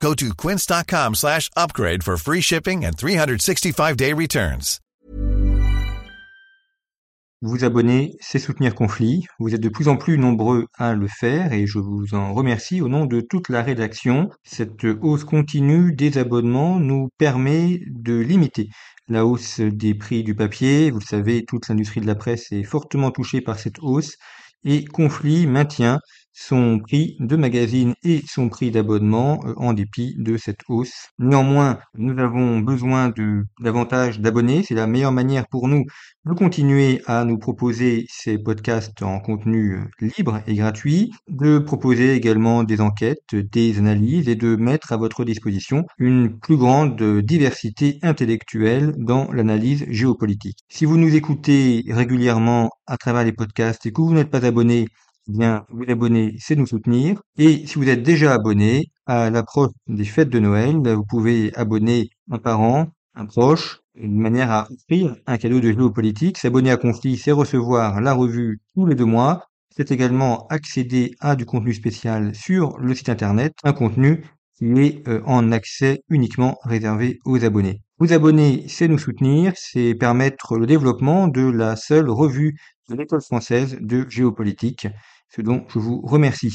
Go to quince.com slash upgrade for free shipping and 365-day returns. Vous abonner, c'est soutenir Conflit. Vous êtes de plus en plus nombreux à le faire et je vous en remercie au nom de toute la rédaction. Cette hausse continue des abonnements nous permet de limiter la hausse des prix du papier. Vous le savez, toute l'industrie de la presse est fortement touchée par cette hausse et Conflit maintient son prix de magazine et son prix d'abonnement euh, en dépit de cette hausse. Néanmoins, nous avons besoin de davantage d'abonnés. C'est la meilleure manière pour nous de continuer à nous proposer ces podcasts en contenu euh, libre et gratuit, de proposer également des enquêtes, des analyses et de mettre à votre disposition une plus grande diversité intellectuelle dans l'analyse géopolitique. Si vous nous écoutez régulièrement à travers les podcasts et que vous n'êtes pas abonné, bien vous abonner, c'est nous soutenir. Et si vous êtes déjà abonné, à l'approche des fêtes de Noël, ben, vous pouvez abonner un parent, un proche, une manière à offrir un cadeau de géopolitique. S'abonner à Conflit, c'est recevoir la revue tous les deux mois. C'est également accéder à du contenu spécial sur le site internet, un contenu qui est euh, en accès uniquement réservé aux abonnés. Vous abonner, c'est nous soutenir, c'est permettre le développement de la seule revue de l'école française de géopolitique ce dont je vous remercie.